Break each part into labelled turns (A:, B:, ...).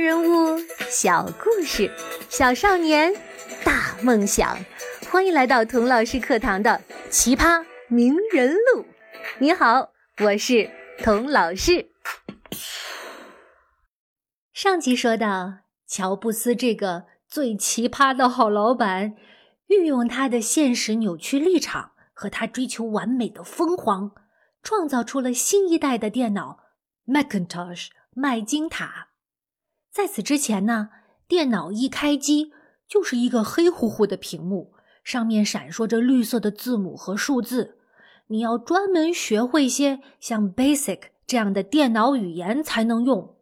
A: 人物，小故事，小少年，大梦想。欢迎来到童老师课堂的《奇葩名人录》。你好，我是童老师。上集说到，乔布斯这个最奇葩的好老板，运用他的现实扭曲立场和他追求完美的疯狂，创造出了新一代的电脑 Macintosh 麦金塔。在此之前呢，电脑一开机就是一个黑乎乎的屏幕，上面闪烁着绿色的字母和数字。你要专门学会些像 Basic 这样的电脑语言才能用。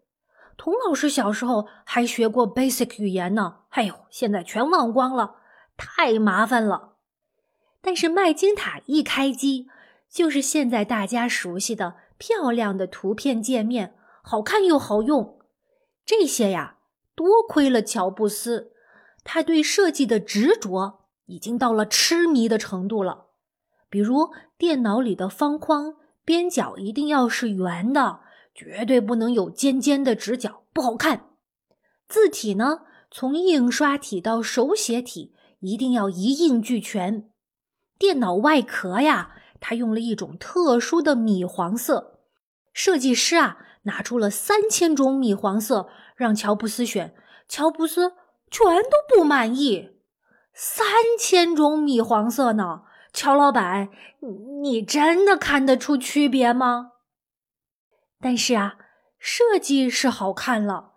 A: 童老师小时候还学过 Basic 语言呢，哎呦，现在全忘光了，太麻烦了。但是麦金塔一开机就是现在大家熟悉的漂亮的图片界面，好看又好用。这些呀，多亏了乔布斯，他对设计的执着已经到了痴迷的程度了。比如，电脑里的方框边角一定要是圆的，绝对不能有尖尖的直角，不好看。字体呢，从印刷体到手写体一定要一应俱全。电脑外壳呀，他用了一种特殊的米黄色，设计师啊。拿出了三千种米黄色让乔布斯选，乔布斯全都不满意。三千种米黄色呢，乔老板，你真的看得出区别吗？但是啊，设计是好看了，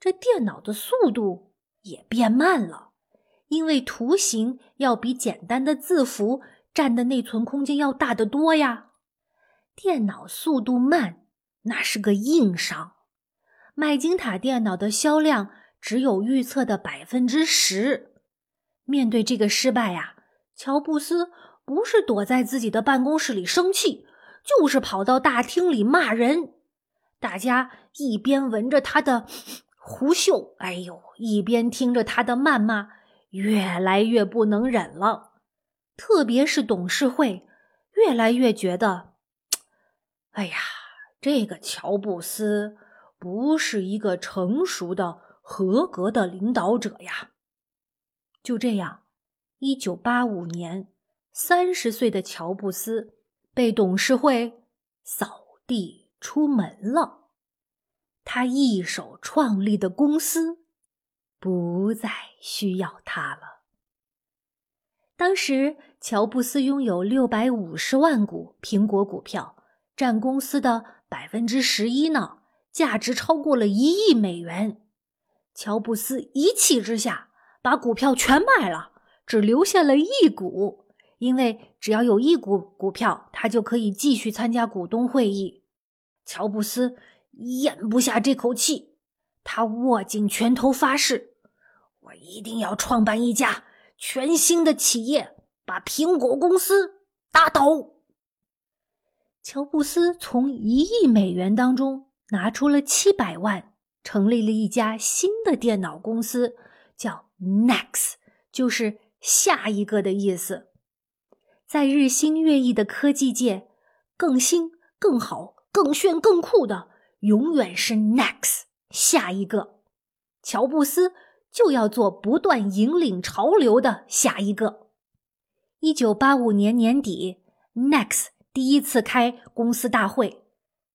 A: 这电脑的速度也变慢了，因为图形要比简单的字符占的内存空间要大得多呀。电脑速度慢。那是个硬伤，麦金塔电脑的销量只有预测的百分之十。面对这个失败呀，乔布斯不是躲在自己的办公室里生气，就是跑到大厅里骂人。大家一边闻着他的胡嗅，哎呦，一边听着他的谩骂，越来越不能忍了。特别是董事会，越来越觉得，哎呀。这个乔布斯不是一个成熟的、合格的领导者呀。就这样，一九八五年，三十岁的乔布斯被董事会扫地出门了。他一手创立的公司不再需要他了。当时，乔布斯拥有六百五十万股苹果股票，占公司的。百分之十一呢，价值超过了一亿美元。乔布斯一气之下把股票全卖了，只留下了一股，因为只要有一股股票，他就可以继续参加股东会议。乔布斯咽不下这口气，他握紧拳头发誓：“我一定要创办一家全新的企业，把苹果公司打倒。”乔布斯从一亿美元当中拿出了七百万，成立了一家新的电脑公司，叫 Next，就是下一个的意思。在日新月异的科技界，更新、更好、更炫、更酷的，永远是 Next 下一个。乔布斯就要做不断引领潮流的下一个。一九八五年年底，Next。第一次开公司大会，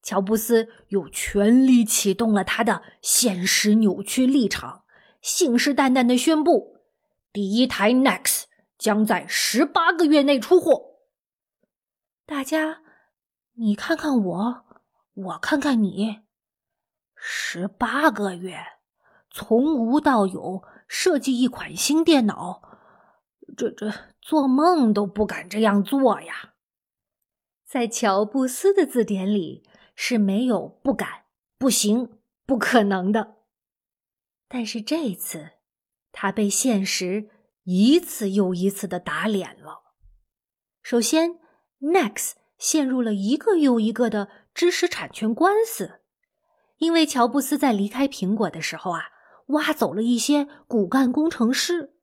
A: 乔布斯又全力启动了他的现实扭曲立场，信誓旦旦的宣布：第一台 Next 将在十八个月内出货。大家，你看看我，我看看你，十八个月，从无到有设计一款新电脑，这这做梦都不敢这样做呀！在乔布斯的字典里是没有不敢、不行、不可能的，但是这次他被现实一次又一次的打脸了。首先，Next 陷入了一个又一个的知识产权官司，因为乔布斯在离开苹果的时候啊，挖走了一些骨干工程师。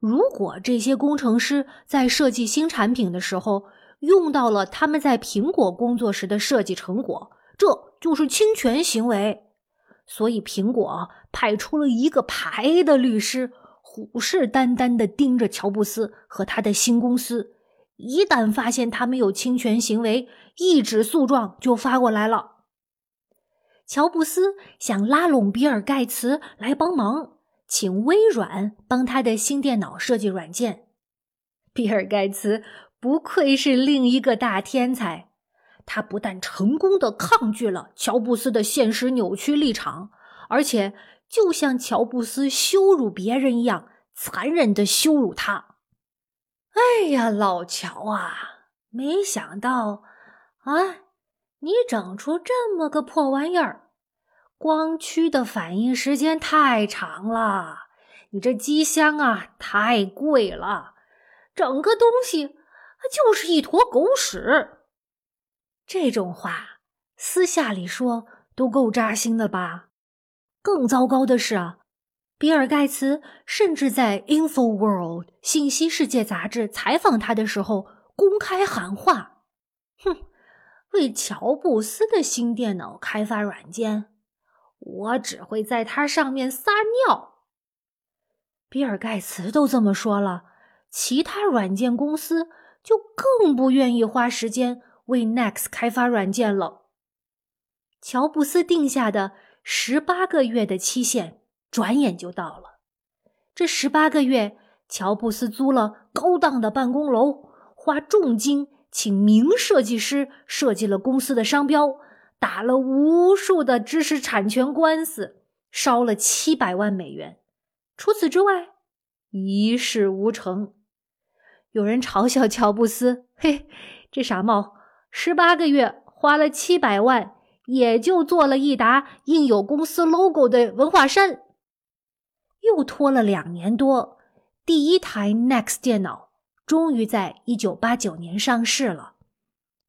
A: 如果这些工程师在设计新产品的时候，用到了他们在苹果工作时的设计成果，这就是侵权行为。所以苹果派出了一个排的律师，虎视眈眈地盯着乔布斯和他的新公司。一旦发现他们有侵权行为，一纸诉状就发过来了。乔布斯想拉拢比尔·盖茨来帮忙，请微软帮他的新电脑设计软件。比尔·盖茨不愧是另一个大天才，他不但成功的抗拒了乔布斯的现实扭曲立场，而且就像乔布斯羞辱别人一样，残忍的羞辱他。哎呀，老乔啊，没想到啊，你整出这么个破玩意儿！光驱的反应时间太长了，你这机箱啊太贵了，整个东西他就是一坨狗屎。这种话私下里说都够扎心的吧？更糟糕的是啊。比尔·盖茨甚至在《InfoWorld》信息世界杂志采访他的时候，公开喊话：“哼，为乔布斯的新电脑开发软件，我只会在它上面撒尿。”比尔·盖茨都这么说了，其他软件公司就更不愿意花时间为 Next 开发软件了。乔布斯定下的十八个月的期限。转眼就到了。这十八个月，乔布斯租了高档的办公楼，花重金请名设计师设计了公司的商标，打了无数的知识产权官司，烧了七百万美元。除此之外，一事无成。有人嘲笑乔布斯：“嘿，这傻帽，十八个月花了七百万，也就做了一沓印有公司 logo 的文化衫。”又拖了两年多，第一台 Next 电脑终于在一九八九年上市了。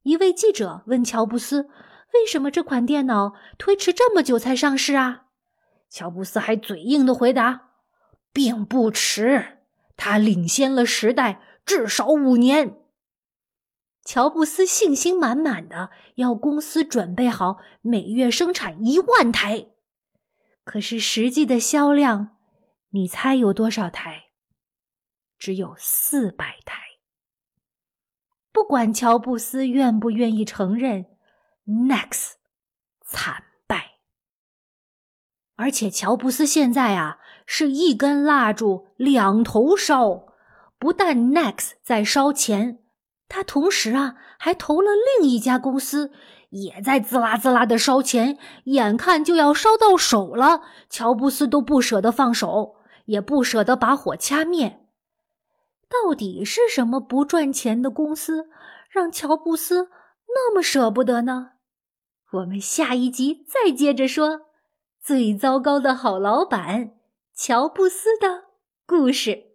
A: 一位记者问乔布斯：“为什么这款电脑推迟这么久才上市啊？”乔布斯还嘴硬的回答：“并不迟，他领先了时代至少五年。”乔布斯信心满满的要公司准备好每月生产一万台，可是实际的销量。你猜有多少台？只有四百台。不管乔布斯愿不愿意承认，Next 惨败。而且乔布斯现在啊，是一根蜡烛两头烧，不但 Next 在烧钱，他同时啊还投了另一家公司，也在滋啦滋啦的烧钱，眼看就要烧到手了，乔布斯都不舍得放手。也不舍得把火掐灭。到底是什么不赚钱的公司，让乔布斯那么舍不得呢？我们下一集再接着说最糟糕的好老板乔布斯的故事。